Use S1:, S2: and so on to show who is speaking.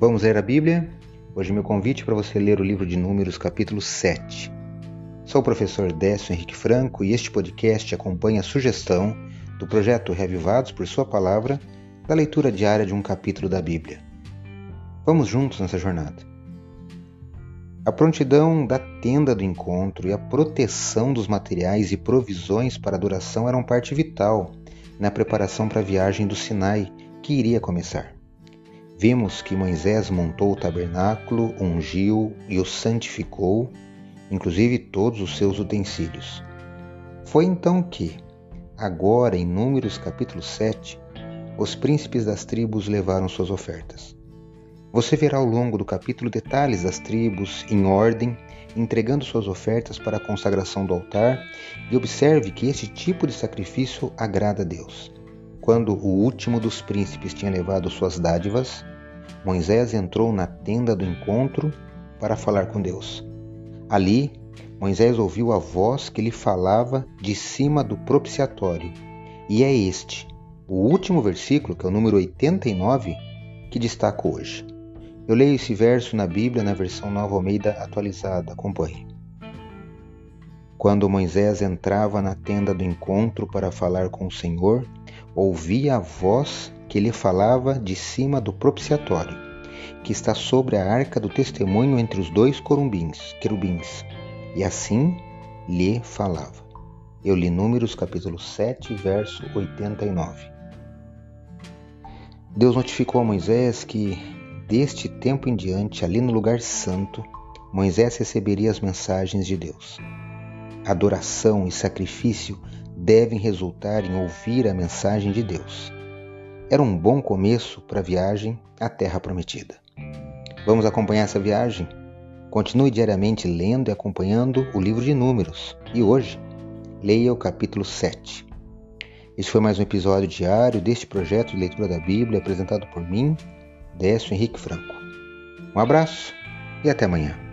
S1: Vamos ler a Bíblia? Hoje meu convite é para você ler o livro de Números, capítulo 7. Sou o professor Décio Henrique Franco e este podcast acompanha a sugestão do projeto Revivados por Sua Palavra da leitura diária de um capítulo da Bíblia. Vamos juntos nessa jornada. A prontidão da tenda do encontro e a proteção dos materiais e provisões para a adoração eram parte vital na preparação para a viagem do Sinai que iria começar. Vimos que Moisés montou o tabernáculo, ungiu e o santificou, inclusive todos os seus utensílios. Foi então que, agora em Números capítulo 7, os príncipes das tribos levaram suas ofertas. Você verá ao longo do capítulo detalhes das tribos, em ordem, entregando suas ofertas para a consagração do altar, e observe que este tipo de sacrifício agrada a Deus. Quando o último dos príncipes tinha levado suas dádivas, Moisés entrou na tenda do encontro para falar com Deus. Ali, Moisés ouviu a voz que lhe falava de cima do propiciatório. E é este, o último versículo, que é o número 89, que destaco hoje. Eu leio esse verso na Bíblia na versão Nova Almeida atualizada. Acompanhe. Quando Moisés entrava na tenda do encontro para falar com o Senhor, ouvia a voz que lhe falava de cima do propiciatório, que está sobre a arca do testemunho entre os dois corumbins, querubins, e assim lhe falava. Eu li Números capítulo 7, verso 89. Deus notificou a Moisés que, deste tempo em diante, ali no lugar santo, Moisés receberia as mensagens de Deus. Adoração e sacrifício devem resultar em ouvir a mensagem de Deus. Era um bom começo para a viagem à Terra Prometida. Vamos acompanhar essa viagem? Continue diariamente lendo e acompanhando o livro de Números e hoje leia o capítulo 7. Este foi mais um episódio diário deste projeto de leitura da Bíblia apresentado por mim, Décio Henrique Franco. Um abraço e até amanhã.